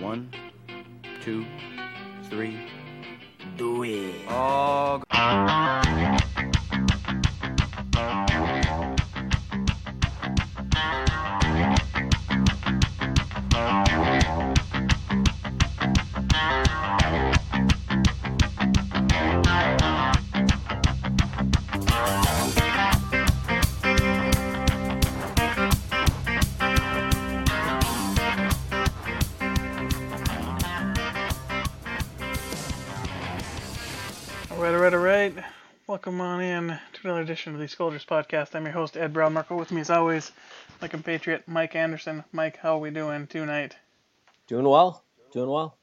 One, two, three. Do it. Oh. Edition of the Scolders Podcast. I'm your host, Ed Brown. With me as always, my compatriot, Mike Anderson. Mike, how are we doing tonight? Doing well. Doing well.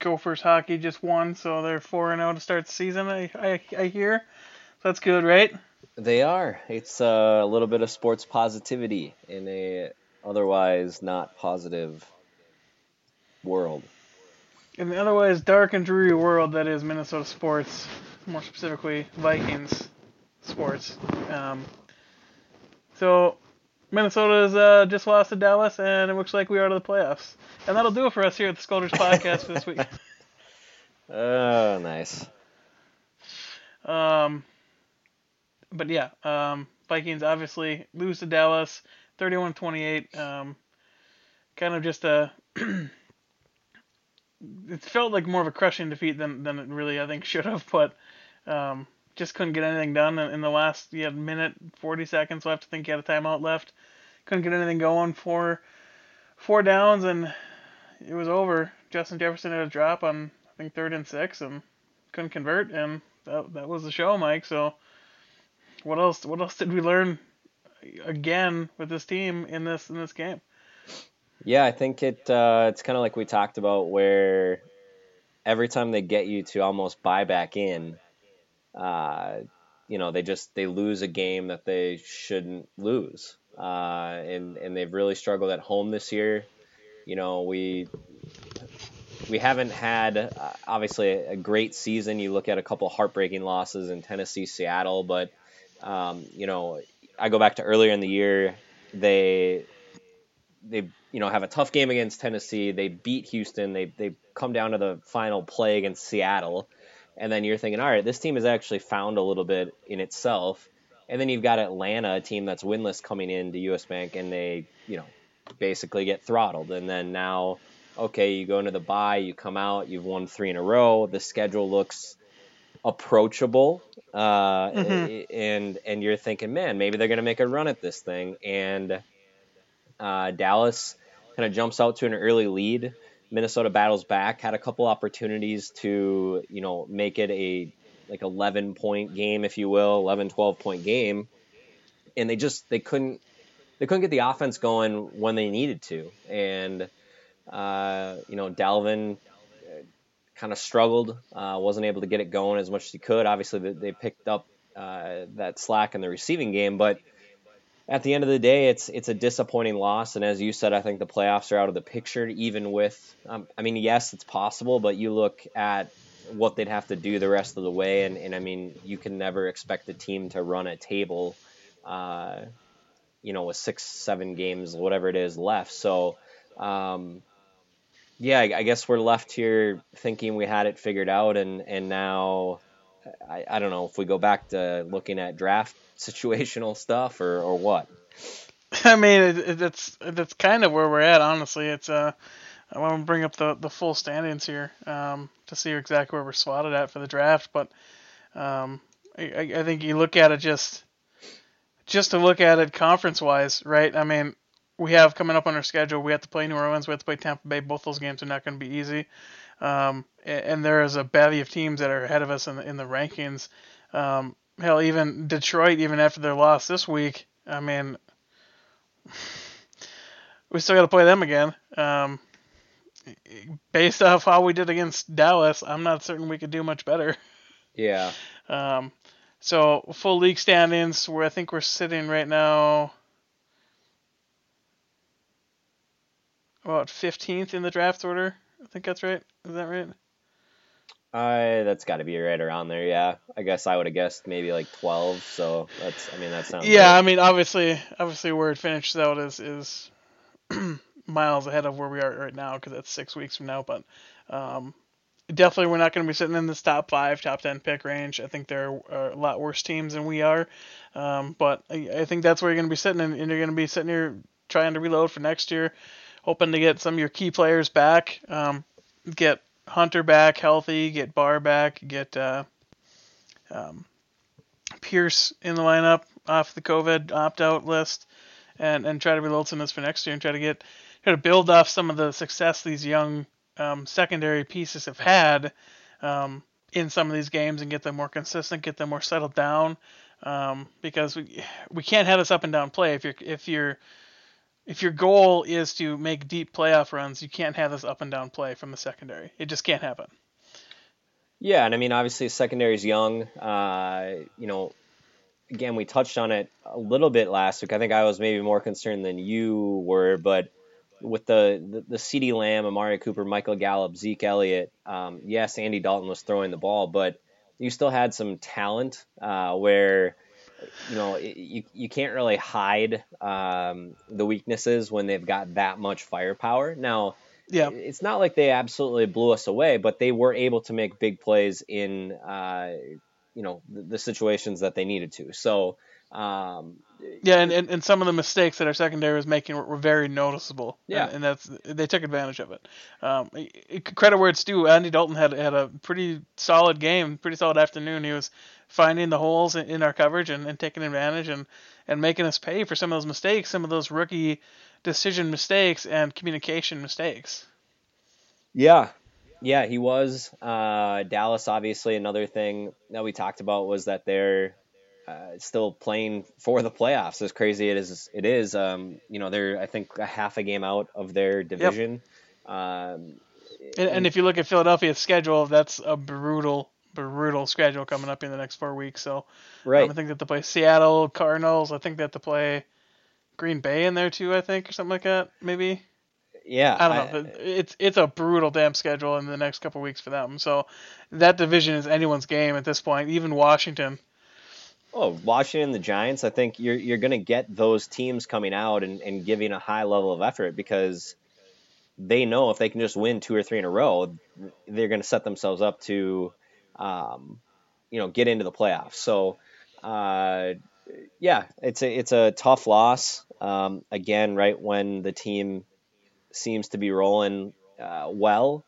Gophers hockey just won, so they're 4 0 to start the season, I, I, I hear. So that's good, right? They are. It's a little bit of sports positivity in a otherwise not positive world. In the otherwise dark and dreary world that is Minnesota sports, more specifically Vikings sports. Um, so Minnesota's uh, just lost to Dallas, and it looks like we are out of the playoffs. And that'll do it for us here at the Scolders Podcast for this week. Oh, nice. Um, but yeah, um, Vikings obviously lose to Dallas, 31-28. Um, kind of just a. it felt like more of a crushing defeat than than it really I think should have, but um, just couldn't get anything done in, the last. You had minute 40 seconds left. I think you had a timeout left. Couldn't get anything going for four downs, and it was over. Justin Jefferson had a drop on I think third and six, and couldn't convert, and that that was the show, Mike. So what else? What else did we learn again with this team in this in this game? Yeah, I think it. Uh, it's kind of like we talked about, where every time they get you to almost buy back in, uh, you know, they just they lose a game that they shouldn't lose, uh, and and they've really struggled at home this year. You know, we we haven't had uh, obviously a, great season. You look at a couple heartbreaking losses in Tennessee, Seattle, but um, you know, I go back to earlier in the year. They they you know have a tough game against Tennessee. They beat Houston. They they come down to the final play against Seattle, and then you're thinking, all right, this team has actually found a little bit in itself. And then you've got Atlanta, a team that's winless coming into US Bank, and they you know basically get throttled. And then now, okay, you go into the bye, you come out, you've won three in a row. The schedule looks approachable, uh, Mhm. and and you're thinking, man, maybe they're gonna make a run at this thing. And uh, Dallas kind of jumps out to an early lead. Minnesota battles back, had a couple opportunities to, you know, make it a like 11 point game, if you will, 11, 12 point game. And they just, they couldn't, they couldn't get the offense going when they needed to. And, uh, you know, Dalvin kind of struggled, uh, wasn't able to get it going as much as he could. Obviously, they, they picked up uh, that slack in the receiving game, but at the end of the day, it's it's a disappointing loss. And as you said, I think the playoffs are out of the picture. Even with, um, I mean, yes, it's possible, but you look at what they'd have to do the rest of the way, and, and I mean, you can never expect a team to run a table, uh, you know, with six, seven games, whatever it is left. So, um, yeah, I, I guess we're left here thinking we had it figured out, and and now. I, I don't know if we go back to looking at draft situational stuff or, or what. I mean, it, it, that's that's kind of where we're at, honestly. It's uh, I want to bring up the the full standings here um, to see exactly where we're slotted at for the draft, but um, I, I I think you look at it just just to look at it conference wise, right? I mean, we have coming up on our schedule. We have to play New Orleans. We have to play Tampa Bay. Both those games are not going to be easy. Um, and there is a bevy of teams that are ahead of us in the, in the rankings. Um, hell, even Detroit, even after their loss this week, I mean, we still got to play them again. Um, based off how we did against Dallas, I'm not certain we could do much better. Yeah. Um, so full league standings, where I think we're sitting right now, about 15th in the draft order. I think that's right. Is that right? I that's got to be right around there. Yeah, I guess I would have guessed maybe like twelve. So that's I mean that sounds Yeah, I mean, obviously, obviously, where it finishes out is is miles ahead of where we are right now because that's six weeks from now. But um, definitely, we're not going to be sitting in this top five, top ten pick range. I think there are a lot worse teams than we are. Um, but I, I, think that's where you're going to be sitting, and, and you're going to be sitting here trying to reload for next year, hoping to get some of your key players back, um, get Hunter back healthy, get Barr back, get uh, um, Pierce in the lineup off the COVID opt out list, and and try to reload some of this for next year and try to get try to build off some of the success these young um, secondary pieces have had um, in some of these games and get them more consistent, get them more settled down. Um, because we we can't have this up and down play if you're if you're if your goal is to make deep playoff runs, you can't have this up and down play from the secondary. It just can't happen. Yeah, and I mean, obviously, secondary is young. Uh, you know, again, we touched on it a little bit last week. I think I was maybe more concerned than you were, but with the the, the CeeDee Lamb, Amari Cooper, Michael Gallup, Zeke Elliott, um, yes, Andy Dalton was throwing the ball, but you still had some talent uh, where you know, you, you can't really hide um, the weaknesses when they've got that much firepower. Now, yeah, it's not like they absolutely blew us away, but they were able to make big plays in, uh, you know, the, the, situations that they needed to. So, um, yeah, and, and, and, some of the mistakes that our secondary was making were, were very noticeable. Yeah, and, and, that's they took advantage of it. Um, credit where it's due. Andy Dalton had had a pretty solid game, pretty solid afternoon. He was finding the holes in, in our coverage and, and taking advantage and and making us pay for some of those mistakes, some of those rookie decision mistakes and communication mistakes. Yeah, yeah, he was. Uh, Dallas, obviously, another thing that we talked about was that they're uh, still playing for the playoffs. As crazy it is, it is. Um, you know, they're I think a half a game out of their division. Yep. Um, and, and, if you look at Philadelphia's schedule, that's a brutal, brutal schedule coming up in the next four weeks. So, right. Um, I think that to play Seattle Cardinals. I think they have to play Green Bay in there too. I think or something like that. Maybe. Yeah, I don't know. I, it's it's a brutal damn schedule in the next couple weeks for them. So that division is anyone's game at this point. Even Washington Oh, Washington, the Giants. I think you're you're going to get those teams coming out and, and giving a high level of effort because they know if they can just win two or three in a row, they're going to set themselves up to, um, you know, get into the playoffs. So, uh, yeah, it's a it's a tough loss. Um, again, right when the team seems to be rolling uh, well,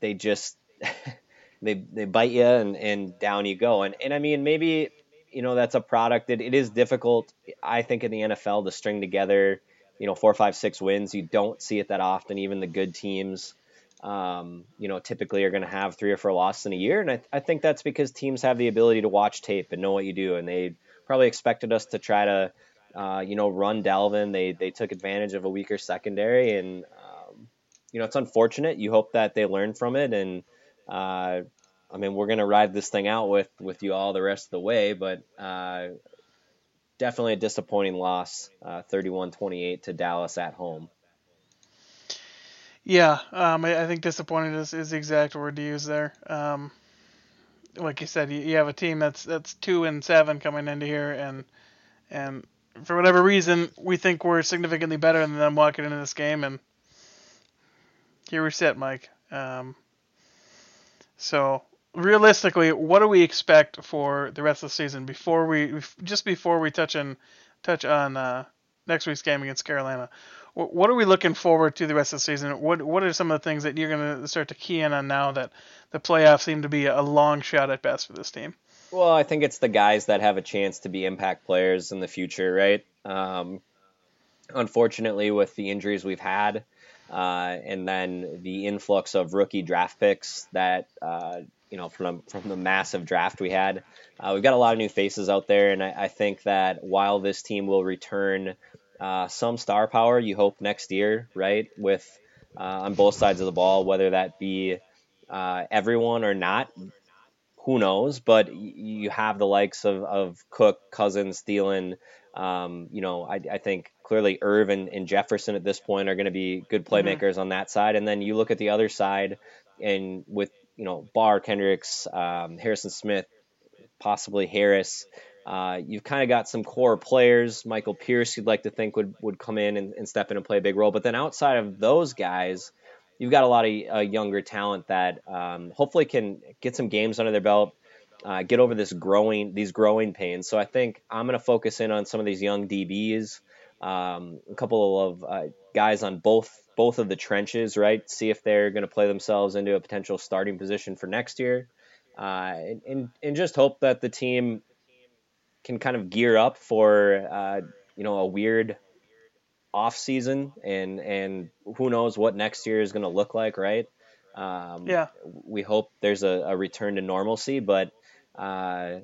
they just they they bite you and, and down you go. And and I mean maybe you know that's a product that it is difficult i think in the nfl to string together you know four five six wins you don't see it that often even the good teams um, you know typically are going to have three or four losses in a year. And I, I think that's because teams have the ability to watch tape and know what you do. And they probably expected us to try to uh, you know run Dalvin. They they took advantage of a weaker secondary. And um, you know it's unfortunate. You hope that they learn from it. And uh, I mean, we're gonna ride this thing out with with you all the rest of the way, but uh, definitely a disappointing loss, uh, 31-28 to Dallas at home. Yeah, um, I, I, think disappointed is, is the exact word to use there. Um, like you said, you, you, have a team that's that's two and seven coming into here, and and for whatever reason, we think we're significantly better than them walking into this game, and here we sit, Mike. Um, so realistically, what do we expect for the rest of the season before we just before we touch on touch on uh, next week's game against Carolina? What are we looking forward to the rest of the season? What what are some of the things that you're going to start to key in on now that the playoffs seem to be a long shot at best for this team? Well, I think it's the guys that have a chance to be impact players in the future, right? Um, unfortunately, with the injuries we've had, uh, and then the influx of rookie draft picks that uh, you know from from the massive draft we had. Uh, we've got a lot of new faces out there, and I, I think that while this team will return uh, some star power, you hope next year, right, with uh, on both sides of the ball, whether that be uh, everyone or not, who knows? But you have the likes of, of Cook, Cousins, Thielen. Um, you know, I, I, think clearly Irv and, and, Jefferson at this point are going to be good mm-hmm. playmakers mm-hmm. on that side. And then you look at the other side, and with you know, Barr, Kendricks, um, Harrison Smith, possibly Harris. Uh, you've kind of got some core players. Michael Pierce, you'd like to think would would come in and, and step in and play a big role. But then outside of those guys, you've got a lot of uh, younger talent that um, hopefully can get some games under their belt, uh, get over this growing these growing pains. So I think I'm going to focus in on some of these young DBs, um, a couple of uh, guys on both both of the trenches, right? See if they're going to play themselves into a potential starting position for next year, uh, and, and and just hope that the team can kind of gear up for uh, you know a weird off season and and who knows what next year is going to look like, right? Um, Yeah. We hope there's a, a return to normalcy, but uh,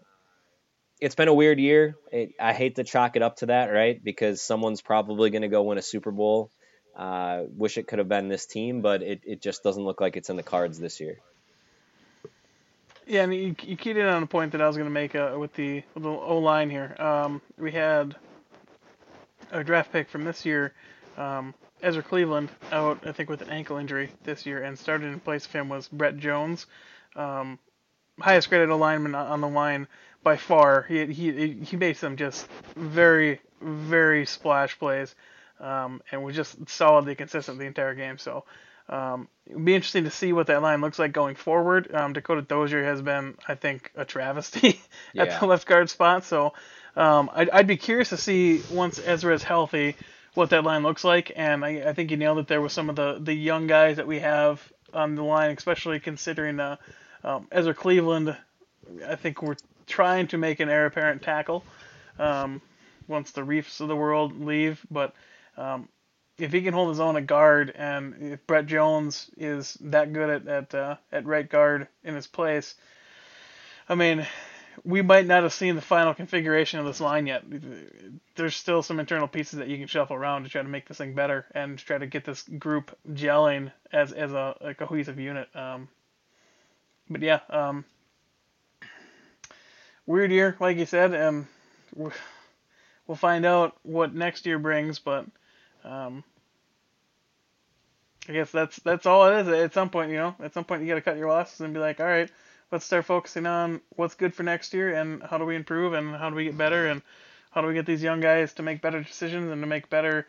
it's been a weird year. It, I hate to chalk it up to that, right? Because someone's probably going to go win a Super Bowl. Uh, wish it could have been this team, but it, it just doesn't look like it's in the cards this year. Yeah, and you, you keyed in on a point that I was going to make uh, with the the O line here. Um, we had a draft pick from this year, um, Ezra Cleveland, out I think with an ankle injury this year, and started in place of him was Brett Jones, um, highest graded lineman on the line by far. He he he made some just very very splash plays, um, and was just solidly consistent the entire game. So. Um, it'd be interesting to see what that line looks like going forward. Um, Dakota Dozier has been, I think, a travesty at Yeah. the left guard spot. So um, I'd, I'd be curious to see once Ezra is healthy what that line looks like. And I, I think you nailed it there with some of the, the young guys that we have on the line, especially considering uh, um, Ezra Cleveland. I think we're trying to make an heir apparent tackle um, once the Reiffs of the world leave, but um, if he can hold his own at guard, and if Brett Jones is that good at at, uh, at right guard in his place, I mean, we might not have seen the final configuration of this line yet. There's still some internal pieces that you can shuffle around to try to make this thing better and try to get this group gelling as as a, a cohesive unit. Um, but yeah, um, weird year, like you said, and we'll find out what next year brings. But um, I guess that's that's all it is. At some point, you know, at some point you got to cut your losses and be like, all right, let's start focusing on what's good for next year and how do we improve and how do we get better and how do we get these young guys to make better decisions and to make better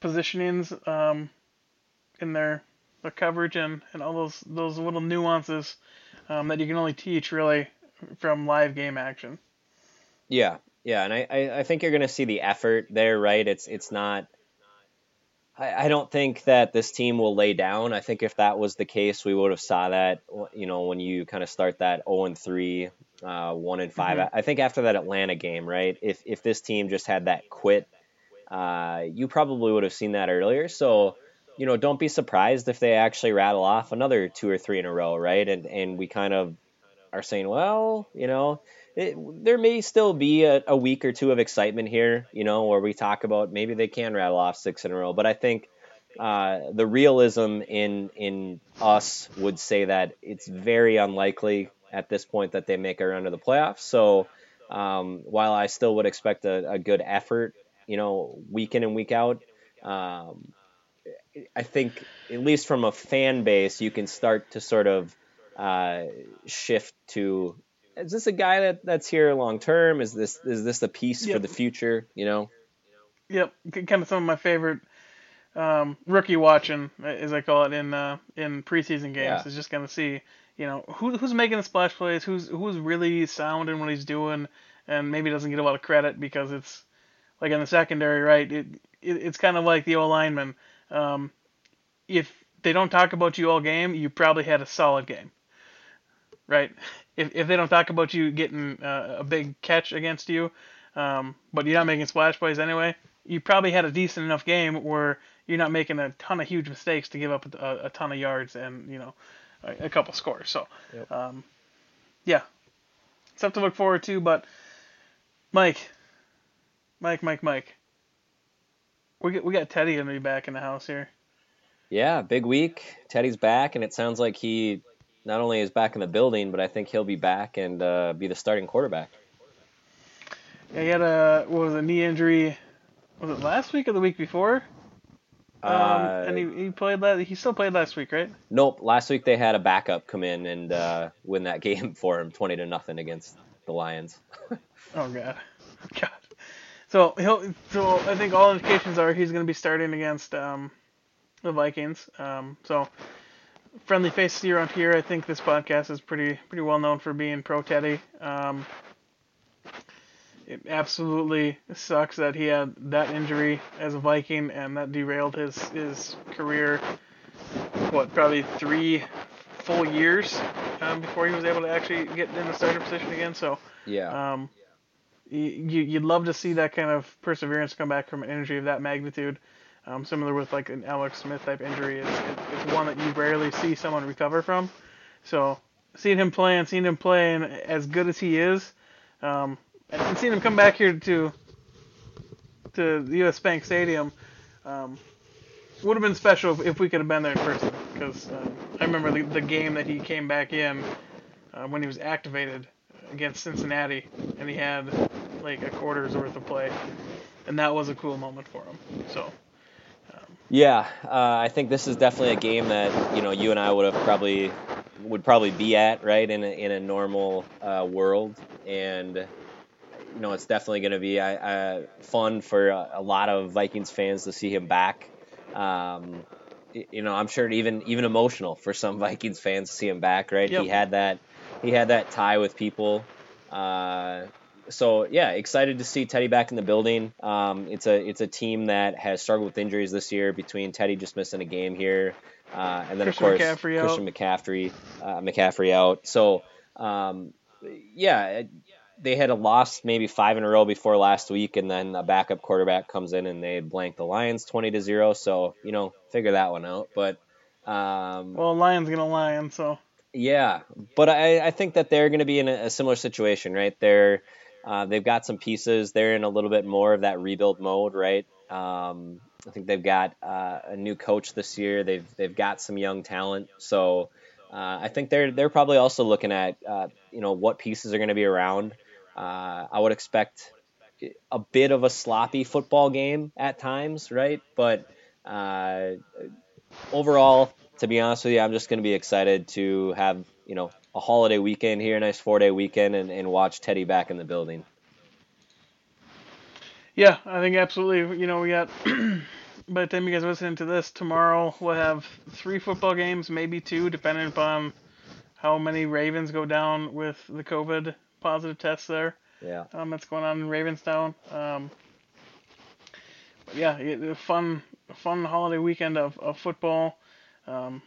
positionings um, in their their coverage and, and all those those little nuances um, that you can only teach really from live game action. Yeah, yeah, and I, I, I think you're going to see the effort there, right? It's it's not. I, I don't think that this team will lay down. I think if that was the case, we would have saw that. You know, when you kind of start that 0 and 3, uh, 1 and 5. Mhm. I think after that Atlanta game, right? If if this team just had that quit, uh, you probably would have seen that earlier. So. You know, don't be surprised if they actually rattle off another two or three in a row, right? And and we kind of are saying, well, you know, it, there may still be a, a week or two of excitement here, you know, where we talk about maybe they can rattle off six in a row. But I think uh, the realism in in us would say that it's very unlikely at this point that they make a run to the playoffs. So um, while I still would expect a, a good effort, you know, week in and week out, um, I think at least from a fan base, you can start to sort of uh, shift to is this a guy that, that's here long term? Is this is this a piece Yep. for the future? You know? Yep, kind of some of my favorite um, rookie watching, as I call it in uh, in preseason games, Yeah. is just gonna see, you know, who, who's making the splash plays, who's who's really sound in what he's doing, and maybe doesn't get a lot of credit because it's like in the secondary, right? It, it it's kind of like the O lineman. Um, if they don't talk about you all game, you probably had a solid game, right? If if they don't talk about you getting uh, a big catch against you, um, but you're not making splash plays anyway, you probably had a decent enough game where you're not making a ton of huge mistakes to give up a, a ton of yards and you know a, a couple scores. So, Yep. um, yeah, stuff to look forward to. But Mike, Mike, Mike, Mike, we got, we got Teddy gonna be back in the house here. Yeah, big week. Teddy's back, and it sounds like he not only is back in the building, but I think he'll be back and uh, be the starting quarterback. Yeah, he had a what was a knee injury. Was it last week or the week before? Um, Uh, and he, he played last. He still played last week, right? Nope. Last week they had a backup come in and uh, win that game for him, twenty to nothing against the Lions. Oh god. God. So he'll. So I think all indications are he's going to be starting against um, the Vikings. Um, so friendly faces around here. I think this podcast is pretty pretty well known for being pro Teddy. Um, it absolutely sucks that he had that injury as a Viking and that derailed his his career. What probably three full years um, before he was able to actually get in the starter position again. So Yeah. um, you, you'd love to see that kind of perseverance come back from an injury of that magnitude. Um, similar with like an Alex Smith type injury, it's, it, it's one that you rarely see someone recover from. So seeing him play and seeing him playing as good as he is, um, and seeing him come back here to to the U.S. Bank Stadium, um, would have been special if, if we could have been there in person. Because um, I remember the, the game that he came back in uh, when he was activated against Cincinnati, and he had like a quarter's worth of play, and that was a cool moment for him. So Yeah, uh, I think this is definitely a game that you know you and I would have probably would probably be at right in a, in a normal uh, world, and you know it's definitely going to be uh, uh, fun for a, a lot of Vikings fans to see him back. Um, you know, I'm sure even even emotional for some Vikings fans to see him back. Right, Yep. he had that he had that tie with people. Uh, so yeah, excited to see Teddy back in the building. Um, it's a it's a team that has struggled with injuries this year. Between Teddy just missing a game here, uh, and then Christian of course McCaffrey out. Christian McCaffrey uh, McCaffrey out. So um, yeah, they had a loss maybe five in a row before last week, and then a backup quarterback comes in and they blank the Lions twenty to zero. So you know figure that one out. But um, well, Lion's gonna lion, so yeah, but I, I think that they're going to be in a, a similar situation, right? They're uh, they've got some pieces. They're in a little bit more of that rebuild mode, right? Um, I think they've got uh, a new coach this year. They've they've got some young talent, so uh, I think they're they're probably also looking at uh, you know what pieces are going to be around. Uh, I would expect a bit of a sloppy football game at times, right? But uh, overall, to be honest with you, I'm just going to be excited to have you know a holiday weekend here, a nice four day weekend, and, and watch Teddy back in the building. yeah, I think absolutely. You know, we got by the time you guys are listening to this tomorrow, we'll have three football games, maybe two, depending upon how many Ravens go down with the COVID positive tests there. Yeah, um, that's going on in Ravenstown. Um, but yeah, it, a fun, fun holiday weekend of, of football. Um,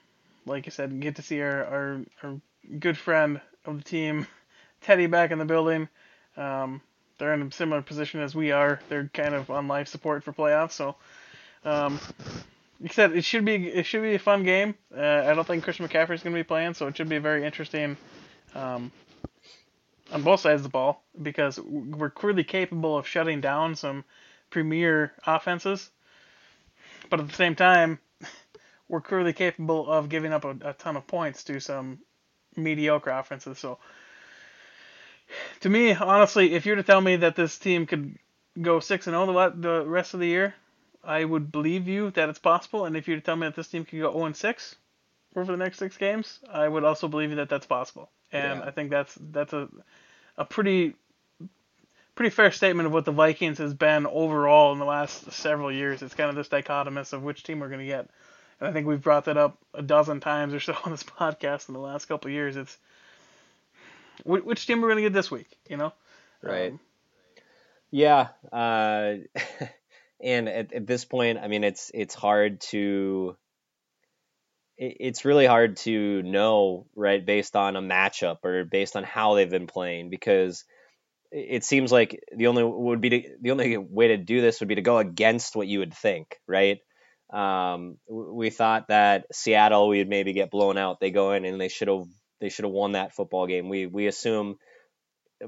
like I said, get to see our, our, our good friend of the team, Teddy, back in the building. Um, they're in a similar position as we are. They're kind of on life support for playoffs. So, um, said, it should be it should be a fun game. Uh, I don't think Christian McCaffrey is going to be playing, so it should be very interesting. Um, on both sides of the ball because we're clearly capable of shutting down some premier offenses, but at the same time, we're clearly capable of giving up a, a ton of points to some mediocre offenses. So, to me, honestly, if you were to tell me that this team could go six and zero the the rest of the year, I would believe you that it's possible. And if you were to tell me that this team could go zero and six over the next six games, I would also believe you that that's possible. And Yeah. I think that's that's a a pretty pretty fair statement of what the Vikings has been overall in the last several years. It's kind of this dichotomous of which team we're going to get. And I think we've brought that up a dozen times or so on this podcast in the last couple of years. It's wh- which team we're going to get this week, you know? right. Um, Yeah, uh, and at, at this point, I mean, it's it's hard to it- it's really hard to know, right, based on a matchup or based on how they've been playing, because it it seems like the only would be to, the only way to do this would be to go against what you would think, right? Um, we thought that Seattle we would maybe get blown out. They go in and they should have they should have won that football game. We we assume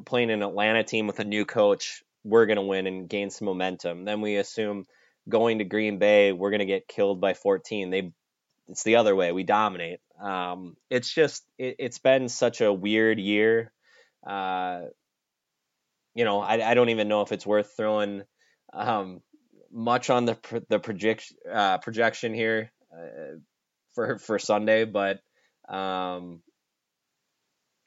playing an Atlanta team with a new coach, we're going to win and gain some momentum. Then we assume going to Green Bay, we're going to get killed by 14. They it's the other way. We dominate. Um, it's just it, it's been such a weird year. Uh, you know, I, I don't even know if it's worth throwing um, much on the the projection uh, projection here uh, for for Sunday, but um,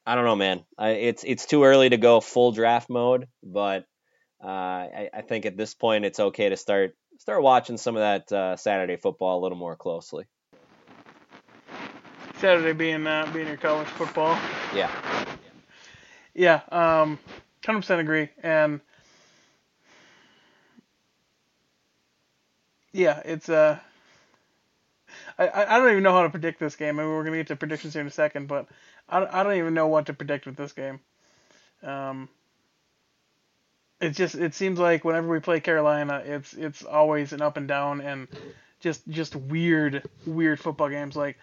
I don't know, man. I, it's it's too early to go full draft mode, but uh, I, I think at this point it's okay to start start watching some of that uh, Saturday football a little more closely. Saturday being uh, being your college football. Yeah. Yeah, um, hundred percent agree, and yeah, it's uh, I I don't even know how to predict this game. I mean, we're gonna get to predictions here in a second, but I I don't even know what to predict with this game. Um, it just it seems like whenever we play Carolina, it's it's always an up and down and just just weird weird football games. Like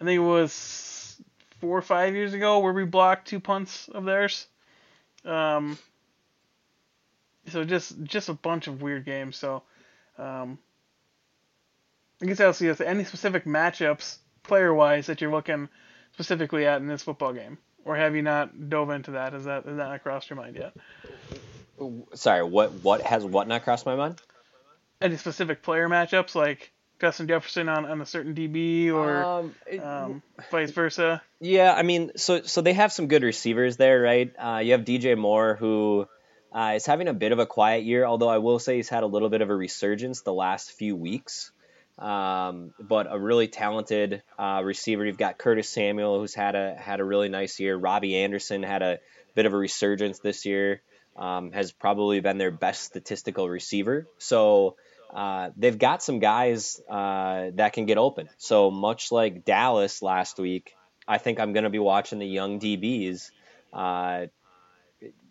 I think it was four or five years ago where we blocked two punts of theirs. Um, so just just a bunch of weird games. So um, I guess I'll see if any specific matchups player wise that you're looking specifically at in this football game, or have you not dove into that? Is that is that not crossed your mind yet? Sorry, what what has what not crossed my mind? Any specific player matchups like Justin Jefferson on, on a certain DB or Um, it- um, vice versa? Yeah, I mean, so so they have some good receivers there, right? Uh, you have DJ Moore who uh, is having a bit of a quiet year, although I will say he's had a little bit of a resurgence the last few weeks. Um, but a really talented uh, receiver. You've got Curtis Samuel, who's had a had a really nice year. Robbie Anderson had a bit of a resurgence this year. Um, has probably been their best statistical receiver. So uh, they've got some guys uh, that can get open. So much like Dallas last week, I think I'm going to be watching the young DBs uh,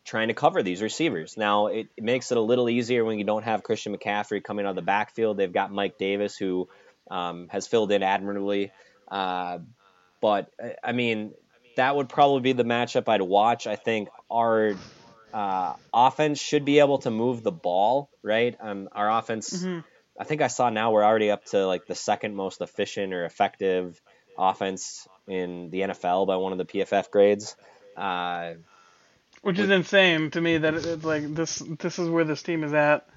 trying to cover these receivers. Now, it, it makes it a little easier when you don't have Christian McCaffrey coming out of the backfield. They've got Mike Davis, who um, has filled in admirably. Uh, but, I- mean, that would probably be the matchup I'd watch. I think our uh, offense should be able to move the ball, right? Um, our offense, Mhm. I think I saw now we're already up to like the second most efficient or effective offense in the NFL by one of the PFF grades. Uh, Which is insane to me that it's like this this is where this team is at,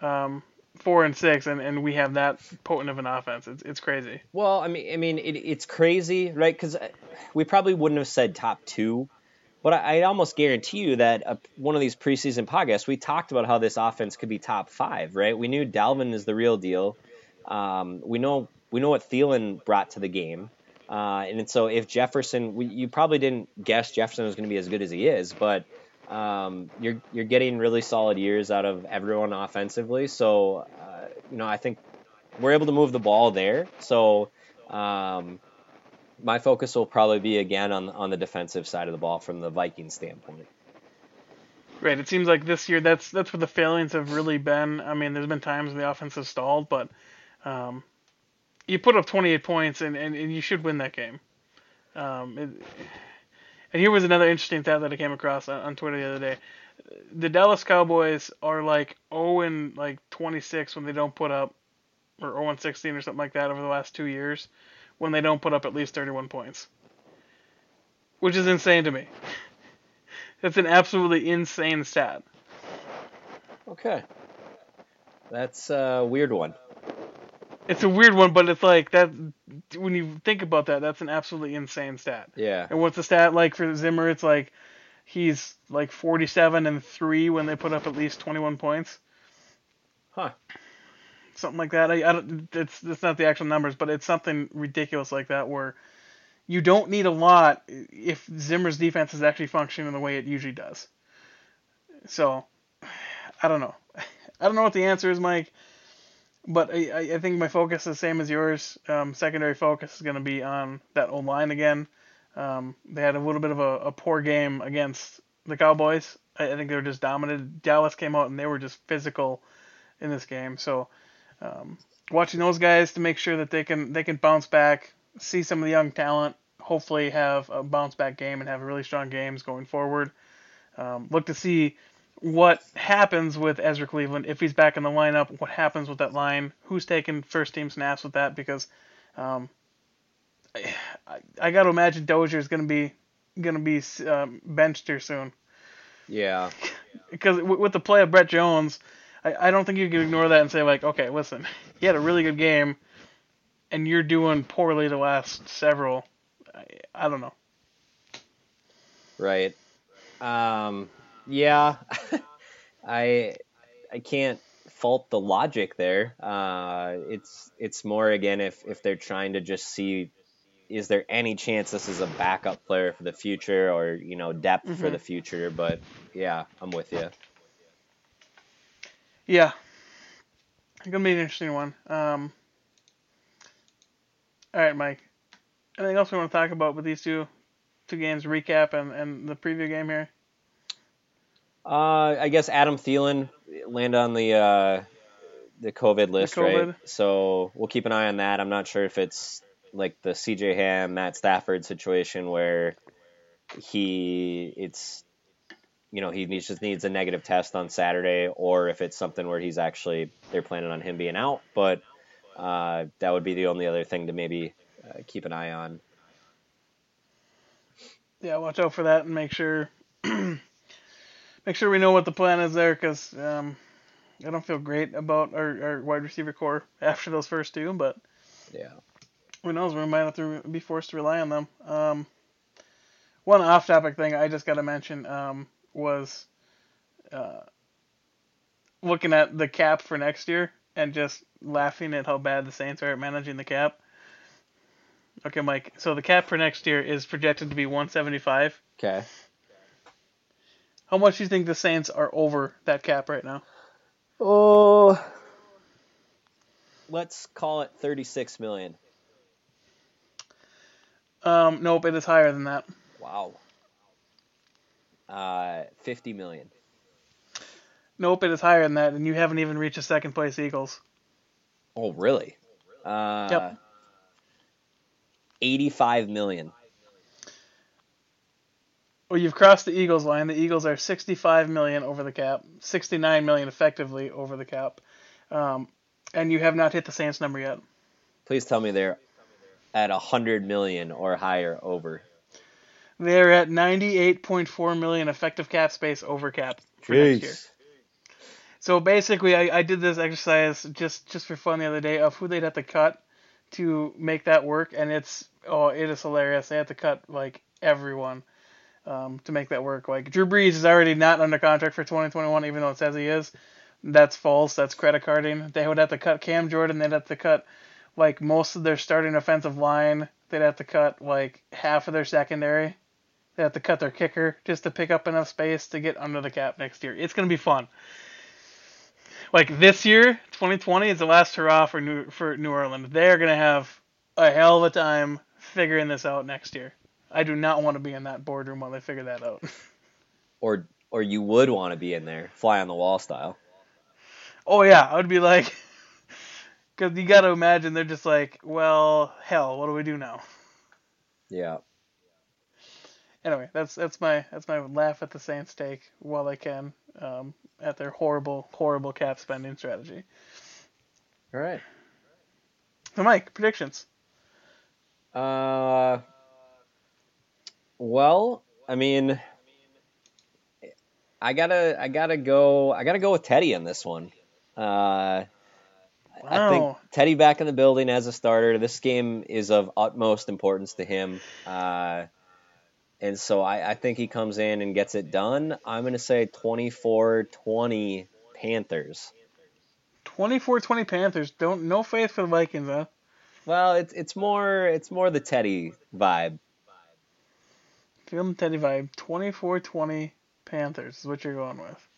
um, four and six, and, and we have that potent of an offense. It's it's crazy. well, I mean, I mean, it, it's crazy, right? Because we probably wouldn't have said top two, but I, I almost guarantee you that uh one of these preseason podcasts we talked about how this offense could be top five, right? We knew Dalvin is the real deal. Um, we know we know what Thielen brought to the game. Uh, and so if Jefferson, we, you probably didn't guess Jefferson was going to be as good as he is, but um, you're you're getting really solid years out of everyone offensively. So uh, you know I think we're able to move the ball there. So um, my focus will probably be again on on the defensive side of the ball from the Vikings standpoint. Right. It seems like this year that's that's where the failings have really been. I mean, there's been times the offense has stalled, but um, you put up 28 points and, and, and you should win that game. Um, it, and here was another interesting stat that I came across on, on Twitter the other day. The Dallas Cowboys are like 0 and like 26 when they don't put up, or 0 and 16 or something like that over the last two years, when they don't put up at least 31 points, which is insane to me. That's an absolutely insane stat. Okay, that's a weird one. It's a weird one, but it's like that. When you think about that, that's an absolutely insane stat. Yeah. And what's the stat like for Zimmer? It's like he's like 47 and three when they put up at least 21 points, Huh. something like that. I, I don't. It's it's not the actual numbers, but it's something ridiculous like that where you don't need a lot if Zimmer's defense is actually functioning the way it usually does. So, I don't know. I don't know what the answer is, Mike. But I, I- think my focus is the same as yours. Um, secondary focus is going to be on that O line again. Um, they had a little bit of a, a poor game against the Cowboys. I, I think they were just dominated. Dallas came out and they were just physical in this game. So um, watching those guys to make sure that they can they can bounce back, see some of the young talent, hopefully have a bounce back game and have really strong games going forward. Um, look to see what happens with Ezra Cleveland if he's back in the lineup. What happens with that line? Who's taking first team snaps with that? Because um, I, I, got to imagine Dozier is going to be going to be um, benched here soon. Yeah. Because w- with the play of Brett Jones, I, I don't think you can ignore that and say like, okay, listen, he had a really good game, and you're doing poorly the last several. I, I don't know. Right. Um, yeah. I I can't fault the logic there. Uh, it's it's more again if if they're trying to just see is there any chance this is a backup player for the future or you know depth mm-hmm. for the future. But yeah, I'm with you. Yeah, it's gonna be an interesting one. Um, all right, Mike. Anything else we want to talk about with these two two games recap and, and the preview game here? Uh, I guess Adam Thielen landed on the uh, the COVID list, the COVID. right? So we'll keep an eye on that. I'm not sure if it's like the CJ Ham, Matt Stafford situation where he it's you know he needs, just needs a negative test on Saturday, or if it's something where he's actually they're planning on him being out. But uh, that would be the only other thing to maybe uh, keep an eye on. Yeah, watch out for that and make sure make sure we know what the plan is there because um, I don't feel great about our, our wide receiver corps after those first two, but yeah, who knows? We might have to be forced to rely on them. Um, one off-topic thing I just got to mention um, was uh, looking at the cap for next year and just laughing at how bad the Saints are at managing the cap. Okay, Mike. So the cap for next year is projected to be 175. Okay. How much do you think the Saints are over that cap right now? Oh, let's call it 36 million. Um, nope, it is higher than that. Wow. Uh, 50 million. Nope, it is higher than that, and you haven't even reached the second place Eagles. Oh, really? Uh, yep. 85 million. Well, you've crossed the Eagles line. The Eagles are 65 million over the cap, 69 million effectively over the cap, um, and you have not hit the Saints number yet. Please tell me they're at 100 million or higher over. They're at 98.4 million effective cap space over cap for Jeez. next year. So basically, I, I did this exercise just just for fun the other day of who they'd have to cut to make that work, and it's oh, it is hilarious. They have to cut like everyone um, to make that work. Like Drew Brees is already not under contract for 2021, even though it says he is. That's false. That's credit carding. They would have to cut Cam Jordan. They'd have to cut like most of their starting offensive line. They'd have to cut like half of their secondary. They have to cut their kicker just to pick up enough space to get under the cap next year. It's gonna be fun. Like this year, 2020 is the last hurrah for New for New Orleans. They are gonna have a hell of a time figuring this out next year. I do not want to be in that boardroom while they figure that out. or or you would want to be in there, fly on the wall style. Oh yeah, I would be like, because you got to imagine they're just like, well, hell, what do we do now? Yeah anyway, that's that's my that's my laugh at the Saints take while I can um, at their horrible horrible cap spending strategy. All right. So, Mike, predictions. Uh, well, I mean, I gotta I gotta go I gotta go with Teddy in this one. Uh, wow. I think Teddy back in the building as a starter. This game is of utmost importance to him. Uh, and so I, I think he comes in and gets it done. I'm going to say 24 20 Panthers. 24 20 Panthers. Don't No faith for the Vikings, huh? Well, it's it's more it's more the Teddy vibe. Feeling Teddy vibe. 24 20 Panthers is what you're going with.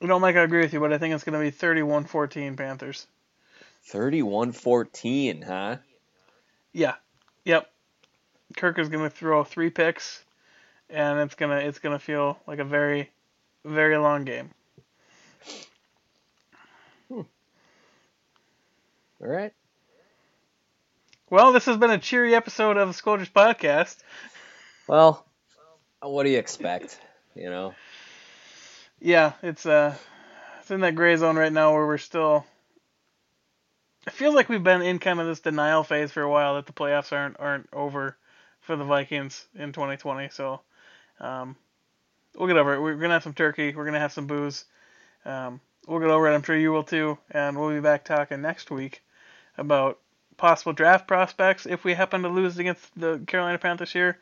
You know, Mike, I agree with you, but I think it's going to be 31 14 Panthers. 31 14, huh? Yeah. Yep. Kirk is gonna throw three picks, and it's gonna it's gonna feel like a very very long game. Hmm. All right. Well, this has been a cheery episode of the Scolders podcast. Well, what do you expect? You know. Yeah, it's uh, it's in that gray zone right now where we're still. It feels like we've been in kind of this denial phase for a while that the playoffs aren't aren't over for the Vikings in 2020. So um, we'll get over it. We're gonna have some turkey. We're gonna have some booze. Um, we'll get over it. I'm sure you will too. And we'll be back talking next week about possible draft prospects if we happen to lose against the Carolina Panthers here.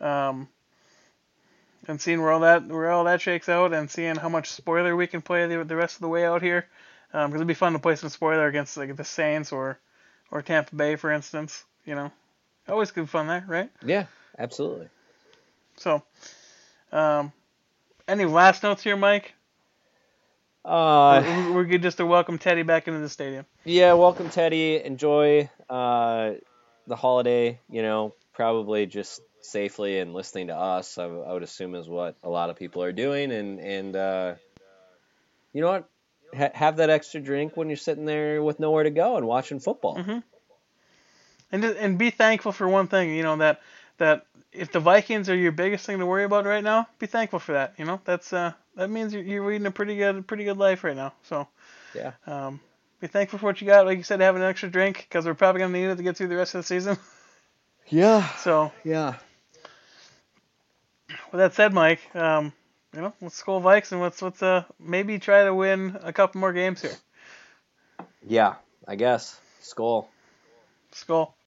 Um, and seeing where all that where all that shakes out, and seeing how much spoiler we can play the, the rest of the way out here. Because it'd be fun to play some spoiler against like the Saints or or Tampa Bay, for instance. You know, always good fun there, right? Yeah, absolutely. So, um, any last notes here, Mike? Uh, we're, we're good just to welcome Teddy back into the stadium. yeah, welcome Teddy. Enjoy uh, the holiday. You know, probably just safely and listening to us. I, I would assume is what a lot of people are doing, and and uh, you know what, ha- have that extra drink when you're sitting there with nowhere to go and watching football. Mm-hmm. And and be thankful for one thing, you know that that if the Vikings are your biggest thing to worry about right now, be thankful for that. You know that's uh that means you're, you're leading a pretty good pretty good life right now. So Yeah. um, be thankful for what you got. Like you said, have an extra drink because we're probably gonna need it to get through the rest of the season. Yeah. So Yeah. with that said, Mike, um, you know let's go Vikes and let's let's uh maybe try to win a couple more games here. Yeah. I guess. Skol. Skol.